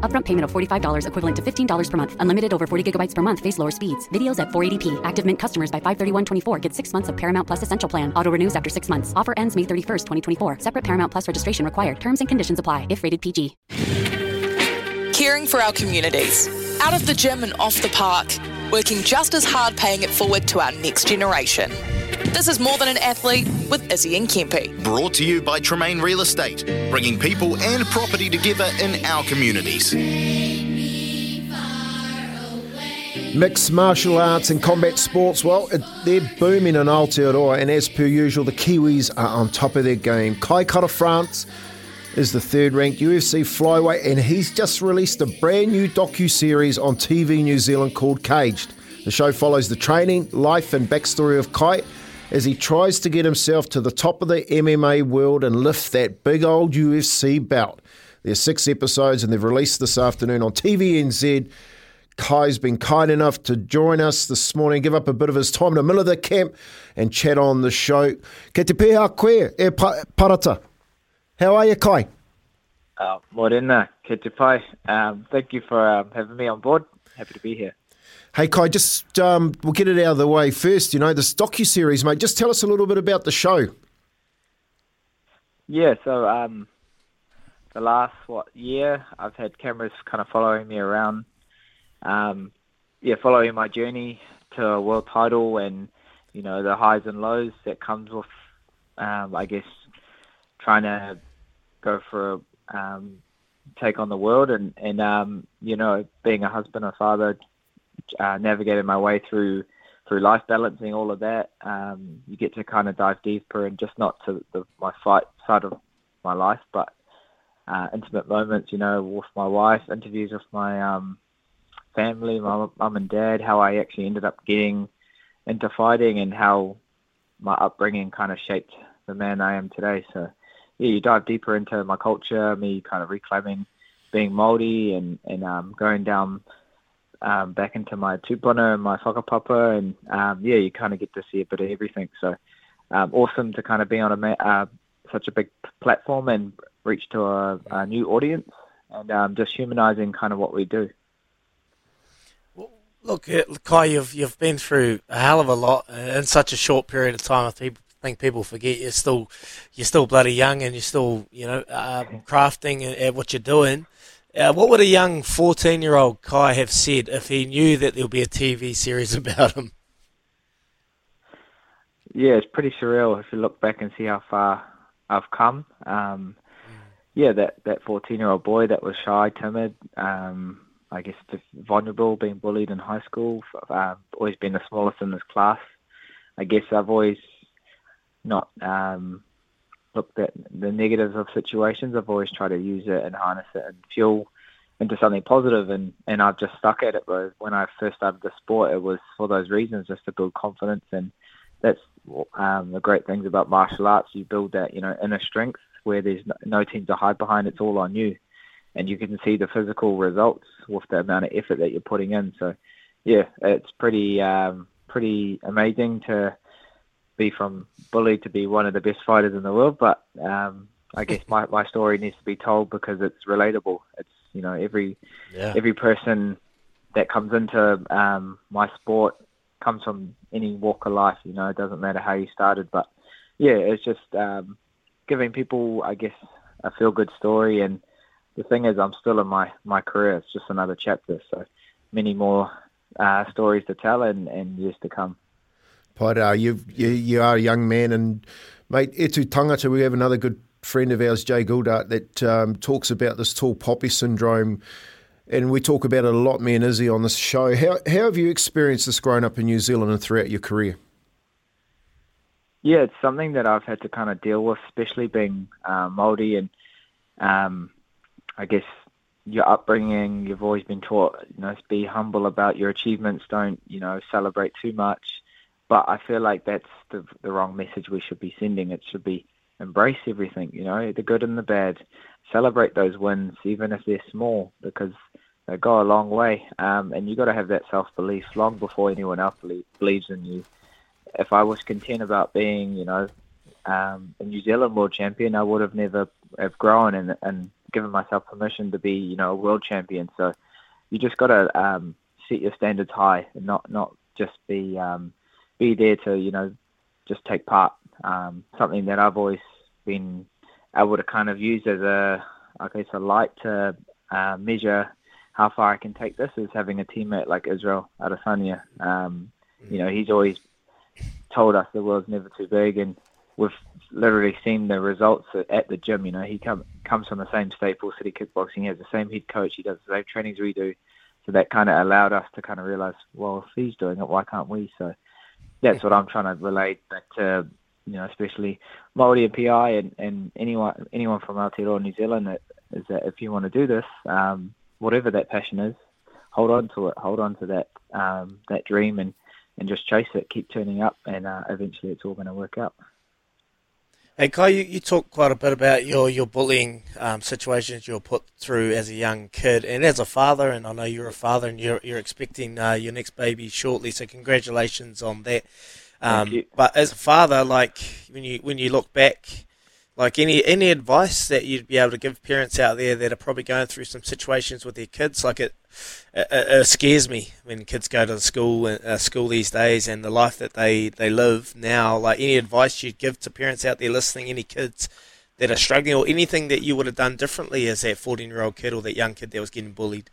Upfront payment of $45 equivalent to $15 per month. Unlimited over 40 gigabytes per month. Face lower speeds. Videos at 480p. Active Mint customers by 531.24 get six months of Paramount Plus Essential Plan. Auto renews after six months. Offer ends May 31st, 2024. Separate Paramount Plus registration required. Terms and conditions apply if rated PG. Caring for our communities. Out of the gym and off the park. Working just as hard paying it forward to our next generation. This is More Than an Athlete with Izzy and Kempe. Brought to you by Tremain Real Estate, bringing people and property together in our communities. Mixed martial arts and combat sports, well, it, they're booming in Aotearoa, and as per usual, the Kiwis are on top of their game. Kai Kara France is the third ranked UFC flyweight, and he's just released a brand new docu series on TV New Zealand called Caged. The show follows the training, life, and backstory of Kai as he tries to get himself to the top of the MMA world and lift that big old UFC belt. There's six episodes, and they've released this afternoon on TVNZ. Kai's been kind enough to join us this morning, give up a bit of his time in the middle of the camp and chat on the show. Ke te pēha koe, e parata. How are you, Kai? Uh, morena, ke te pai. Um, thank you for um, having me on board. Happy to be here. Hey, Kai, just um, we'll get it out of the way first. You know, this docu series, mate. Just tell us a little bit about the show. Yeah, so um, the last what year, I've had cameras kind of following me around. Um, yeah, following my journey to a world title and you know the highs and lows that comes with, um, I guess, trying to go for a um, take on the world and and um, you know being a husband and father, uh, navigating my way through through life balancing all of that. Um, you get to kind of dive deeper and just not to the, my fight side of my life, but uh, intimate moments. You know, with my wife, interviews with my um, family, my mum and dad, how I actually ended up getting into fighting and how my upbringing kind of shaped the man I am today. So yeah, you dive deeper into my culture, me kind of reclaiming being Maori and and um, going down um, back into my tupuna and my whakapapa, and um, yeah, you kind of get to see a bit of everything. So um, awesome to kind of be on a uh, such a big platform and reach to a, a new audience, and um, just humanizing kind of what we do. Look, Kai, you've you've been through a hell of a lot in such a short period of time. I think think people forget you're still you're still bloody young and you're still you know uh, crafting at what you're doing. Uh, what would a young 14 year old Kai have said if he knew that there'll be a TV series about him? Yeah, it's pretty surreal if you look back and see how far I've come. Um, yeah, that that 14 year old boy that was shy, timid, um, I guess vulnerable, being bullied in high school, uh, always been the smallest in his class. I guess I've always not um, looked at the negatives of situations. I've always tried to use it and harness it and fuel into something positive, and and I've just stuck at it. But when I first started the sport, it was for those reasons, just to build confidence, and that's um, the great things about martial arts. You build that you know inner strength where there's no, no team to hide behind. It's all on you, and you can see the physical results with the amount of effort that you're putting in. So, yeah, it's pretty um, pretty amazing to be from bully to be one of the best fighters in the world. But um, I guess my, my story needs to be told because it's relatable. It's you know every yeah. every person that comes into um, my sport comes from any walk of life. You know, it doesn't matter how you started, but yeah, it's just um, giving people, I guess, a feel good story. And the thing is, I'm still in my my career. It's just another chapter. So many more uh, stories to tell and, and years to come. Paira, you you are a young man, and mate, etu tangata. We have another good friend of ours, Jay Gouldart, that um, talks about this tall poppy syndrome. and we talk about it a lot, me and Izzy, on this show. How, how have you experienced this growing up in New Zealand and throughout your career? Yeah, it's something that I've had to kind of deal with, especially being uh, Māori and um, I guess your upbringing. You've always been taught, you know, be humble about your achievements. Don't, you know, celebrate too much. But I feel like that's the, the wrong message we should be sending. It should be embrace everything, you know, the good and the bad. Celebrate those wins, even if they're small, because they go a long way. Um, and you got to have that self belief long before anyone else believe, believes in you. If I was content about being, you know, um, a New Zealand world champion, I would have never have grown and, and given myself permission to be, you know, a world champion. So you just got to um, set your standards high and not not just be um, be there to, you know, just take part. Um, something that I've always been able to kind of use as a, I guess, a light to uh, measure how far I can take this is having a teammate like Israel Adesanya. Um, you know, he's always told us the world's never too big, and we've literally seen the results at the gym. You know, he come, comes from the same Staple City Kickboxing. He has the same head coach. He does the same trainings we do. So that kind of allowed us to kind of realize, well, if he's doing it, why can't we? So that's what I'm trying to relate back to, you know, especially Māori and PI and, and anyone anyone from Aotearoa New Zealand that, is that if you want to do this, um, whatever that passion is, hold on to it, hold on to that um, that dream and, and just chase it, keep turning up, and uh, eventually it's all going to work out. Hey Kai, you, you talk quite a bit about your your bullying um, situations you were put through as a young kid and as a father, and I know you're a father and you're you're expecting uh, your next baby shortly. So congratulations on that. Um, but as a father, like when you when you look back like any any advice that you'd be able to give parents out there that are probably going through some situations with their kids? Like it, it, it scares me when kids go to the school uh, school these days and the life that they, they live now. Like any advice you'd give to parents out there listening, any kids that are struggling, or anything that you would have done differently as that fourteen year old kid or that young kid that was getting bullied.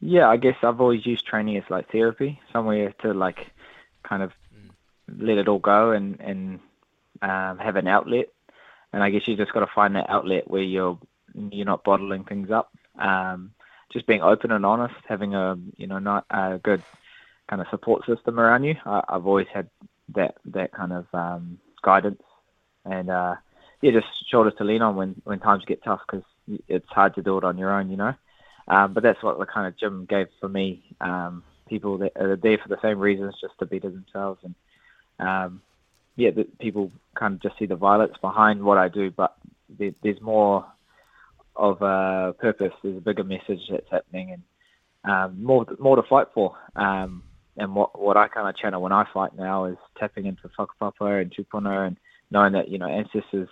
Yeah, I guess I've always used training as like therapy, somewhere to like kind of mm. let it all go and and um, have an outlet, and I guess you just got to find that outlet where you're you're not bottling things up. Um, just being open and honest, having a you know not a good kind of support system around you. I, have always had that that kind of um, guidance, and uh, yeah, just shoulders to lean on when when times get tough because it's hard to do it on your own, you know. Um, but that's what the kind of gym gave for me. Um, people that are there for the same reasons, just to better themselves, and um, yeah, the, people kind of just see the violence behind what I do, but there, there's more of a purpose. There's a bigger message that's happening, and um, more more to fight for. Um, and what what I kind of channel when I fight now is tapping into whakapapa and tupuna, and knowing that you know ancestors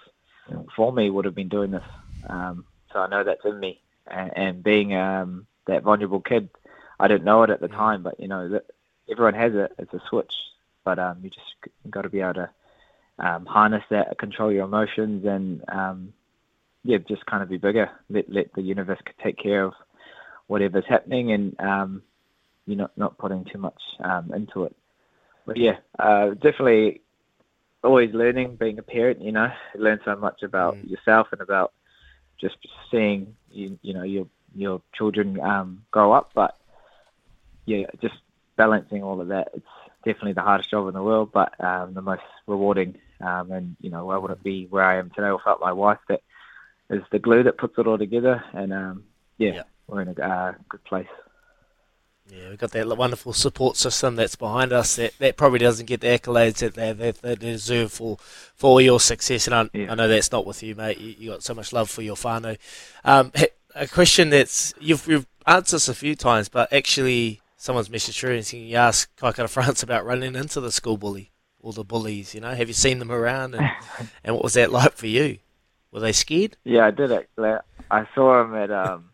for me would have been doing this. Um, so I know that's in me, and, and being um, that vulnerable kid, I didn't know it at the mm. time, but you know that everyone has it. It's a switch but um, you just got to be able to um, harness that, control your emotions, and um, yeah, just kind of be bigger. Let let the universe take care of whatever's happening, and um, you're not not putting too much um, into it. But yeah, uh, definitely always learning. Being a parent, you know, you learn so much about mm. yourself and about just seeing you, you know your your children um, grow up. But yeah, just balancing all of that. It's definitely the hardest job in the world, but um, the most rewarding. Um, and you know, why would it be where I am today without my wife? That is the glue that puts it all together. And um, yeah, yeah, we're in a uh, good place. Yeah, we've got that wonderful support system that's behind us that, that probably doesn't get the accolades that they, that they deserve for, for your success. And I, yeah. I know that's not with you, mate. You, you got so much love for your whānau. Um, a question that's you've, you've answered this a few times, but actually someone's messaged through and you ask Kai Kara France about running into the school bully or the bullies. You know, have you seen them around, and, and what was that like for you? Were they scared? Yeah, I did actually. I saw them at um,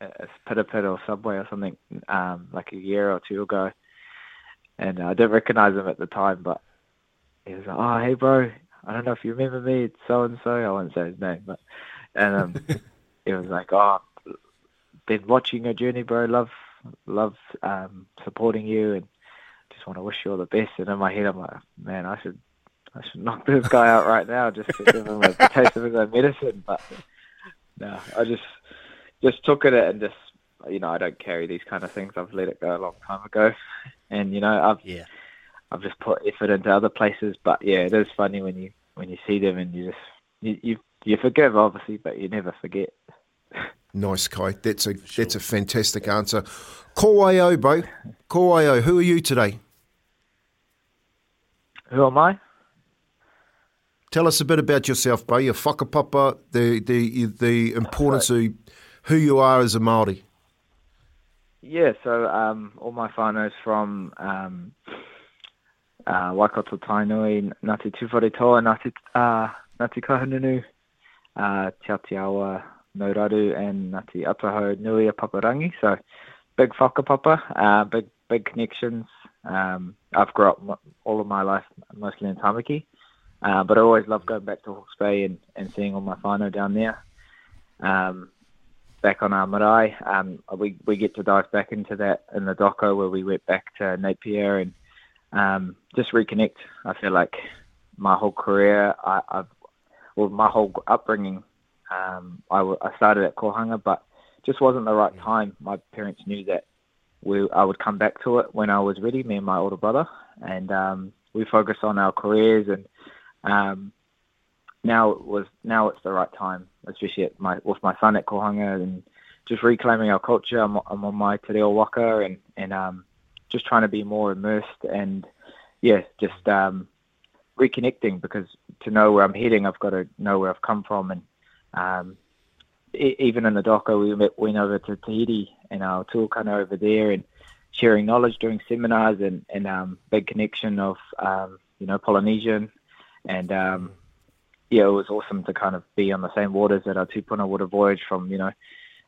a Pita or Subway or something um, like a year or two ago, and uh, I didn't recognize him at the time, but he was like, "Oh, hey, bro, I don't know if you remember me. It's so and so. I won't say his name, but and um, he was like, "Oh, been watching your journey, bro. Love love um, supporting you and just want to wish you all the best. And in my head, I'm like, man, I should I should knock this guy out right now just to give him a taste of his own medicine. But no, I just just took it and just you know I don't carry these kind of things. I've let it go a long time ago, and you know I've Yeah. I've just put effort into other places. But yeah, it is funny when you when you see them and you just you you, you forgive obviously, but you never forget. Nice, Kai. That's a that's a fantastic answer. Kowaio, bro. Kowaio, who are you today? Who am I? Tell us a bit about yourself, bro. Your whakapapa, the the the importance of who you are as a Maori. Yeah, so um, all my whānau's from um, uh, Waikato Tainui, Ngāti Tuwharetoa, Ngāti, uh, Ngāti Kahungunu, uh, Te Aotearoa, Nauraru, and Ngāti Ataho Nui Paparangi. So big whakapapa, uh, big big connections. Um, I've grown up m- all of my life mostly in Tamaki, uh, but I always love going back to Hawke's Bay and, and seeing all my whānau down there. Um, back on our marae. Um, we we get to dive back into that in the doco where we went back to Napier and um, just reconnect. I feel like my whole career, I, I've well, my whole upbringing, um, I, w- I started at Kohanga, but just wasn't the right time. My parents knew that we I would come back to it when I was ready. Me and my older brother, and um, we focused on our careers and. Um, now it was now it's the right time, especially at my with my son at Kohanga and just reclaiming our culture. I'm, I'm on my te reo waka and and um, just trying to be more immersed and yeah, just um, reconnecting because to know where I'm heading, I've got to know where I've come from and um, even in the doco, we went, over to Tahiti and our tuakana over there and sharing knowledge, during seminars and and um, big connection of um, you know Polynesian and um, yeah, it was awesome to kind of be on the same waters that our tupuna would have voyaged from, you know,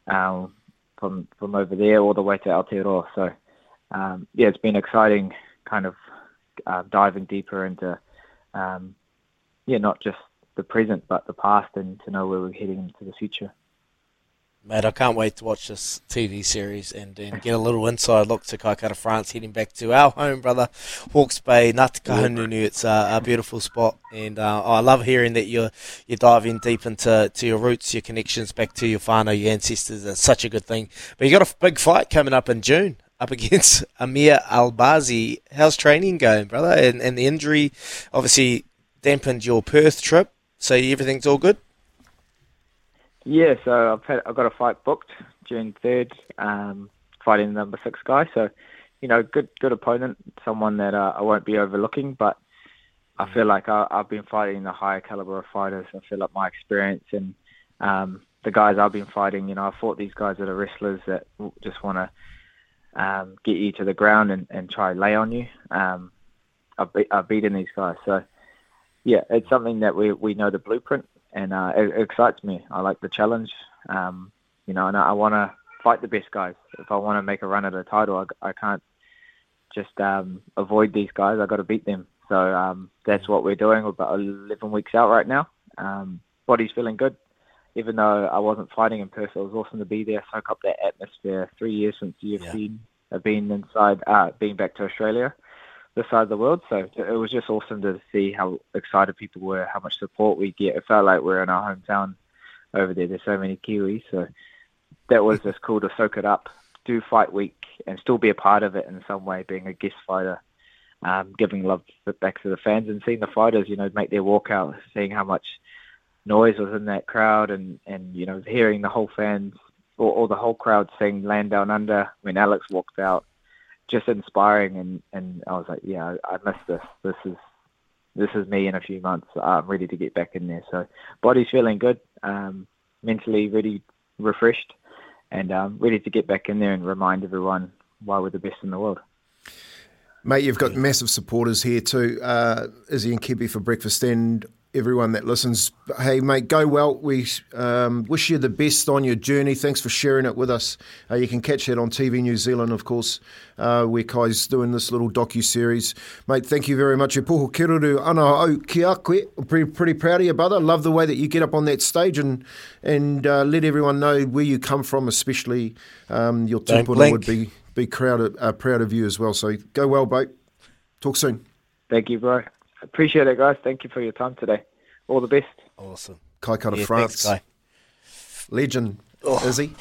um, from from over there all the way to Aotearoa. So, um, yeah, it's been exciting, kind of uh, diving deeper into, um, yeah, not just the present but the past, and to know where we're heading into the future. Mate, I can't wait to watch this TV series and, and get a little inside look to Kai Kara France, heading back to our home, brother, Hawke's Bay, Ngāti Kahungunu. It's uh, a beautiful spot, and uh, I love hearing that you're you dive in deep into to your roots, your connections back to your whānau, your ancestors. It's such a good thing. But you got a big fight coming up in June, up against Amir Albazi. How's training going, brother? And, and the injury obviously dampened your Perth trip, so everything's all good. Yeah, so I've had I've got a fight booked June third, um, fighting the number six guy. So, you know, good good opponent, someone that uh, I won't be overlooking. But I feel like I, I've been fighting the higher caliber of fighters. I feel like my experience and um, the guys I've been fighting, you know, I fought these guys that are wrestlers that just want to um, get you to the ground and, and try lay on you. Um, I've, be- I've beaten these guys, so yeah, it's something that we we know the blueprint, and uh, it, it excites me. I like the challenge, um, you know, and I, I want to fight the best guys. If I want to make a run at a title, I, I can't just um, avoid these guys. I got to beat them. So um, that's what we're doing. We're about 11 weeks out right now. Um, body's feeling good. Even though I wasn't fighting in Perth, it was awesome to be there, soak up that atmosphere. Three years since the UFC, I've been inside, uh, being back to Australia, this side of the world. So it was just awesome to see how excited people were, how much support we get. It felt like we're in our hometown over there. There's so many Kiwis, so that was just cool to soak it up, do fight week, and still be a part of it in some way, being a guest fighter, um, giving love back to the fans, and seeing the fighters, you know, make their walkout, seeing how much noise was in that crowd, and and you know, hearing the whole fans or, or the whole crowd sing "Land Down Under" when Alex walked out, just inspiring, and and I was like, yeah, I, miss this. This is this is me in a few months. I'm ready to get back in there. So body's feeling good, um, mentally ready, refreshed, and um, ready to get back in there and remind everyone why we're the best in the world. Mate, you've got massive supporters here too. Uh, Izzy and Kibby for breakfast and everyone that listens. Hey, mate, go well. We um, wish you the best on your journey. Thanks for sharing it with us. Uh, you can catch it on TV New Zealand, of course, uh, where Kai's doing this little docu-series. Mate, thank you very much. E poho kiruru ana au ki koe. I'm pretty, pretty proud of you, brother. Love the way that you get up on that stage and and uh, let everyone know where you come from, especially um, your Don't would be, be proud of, uh, proud of you as well. So go well, mate. Talk soon. Thank you, bro. Appreciate it, guys. Thank you for your time today. All the best. Awesome. Kai Kara Yeah, France. thanks, Guy. Legend, oh. Izzy.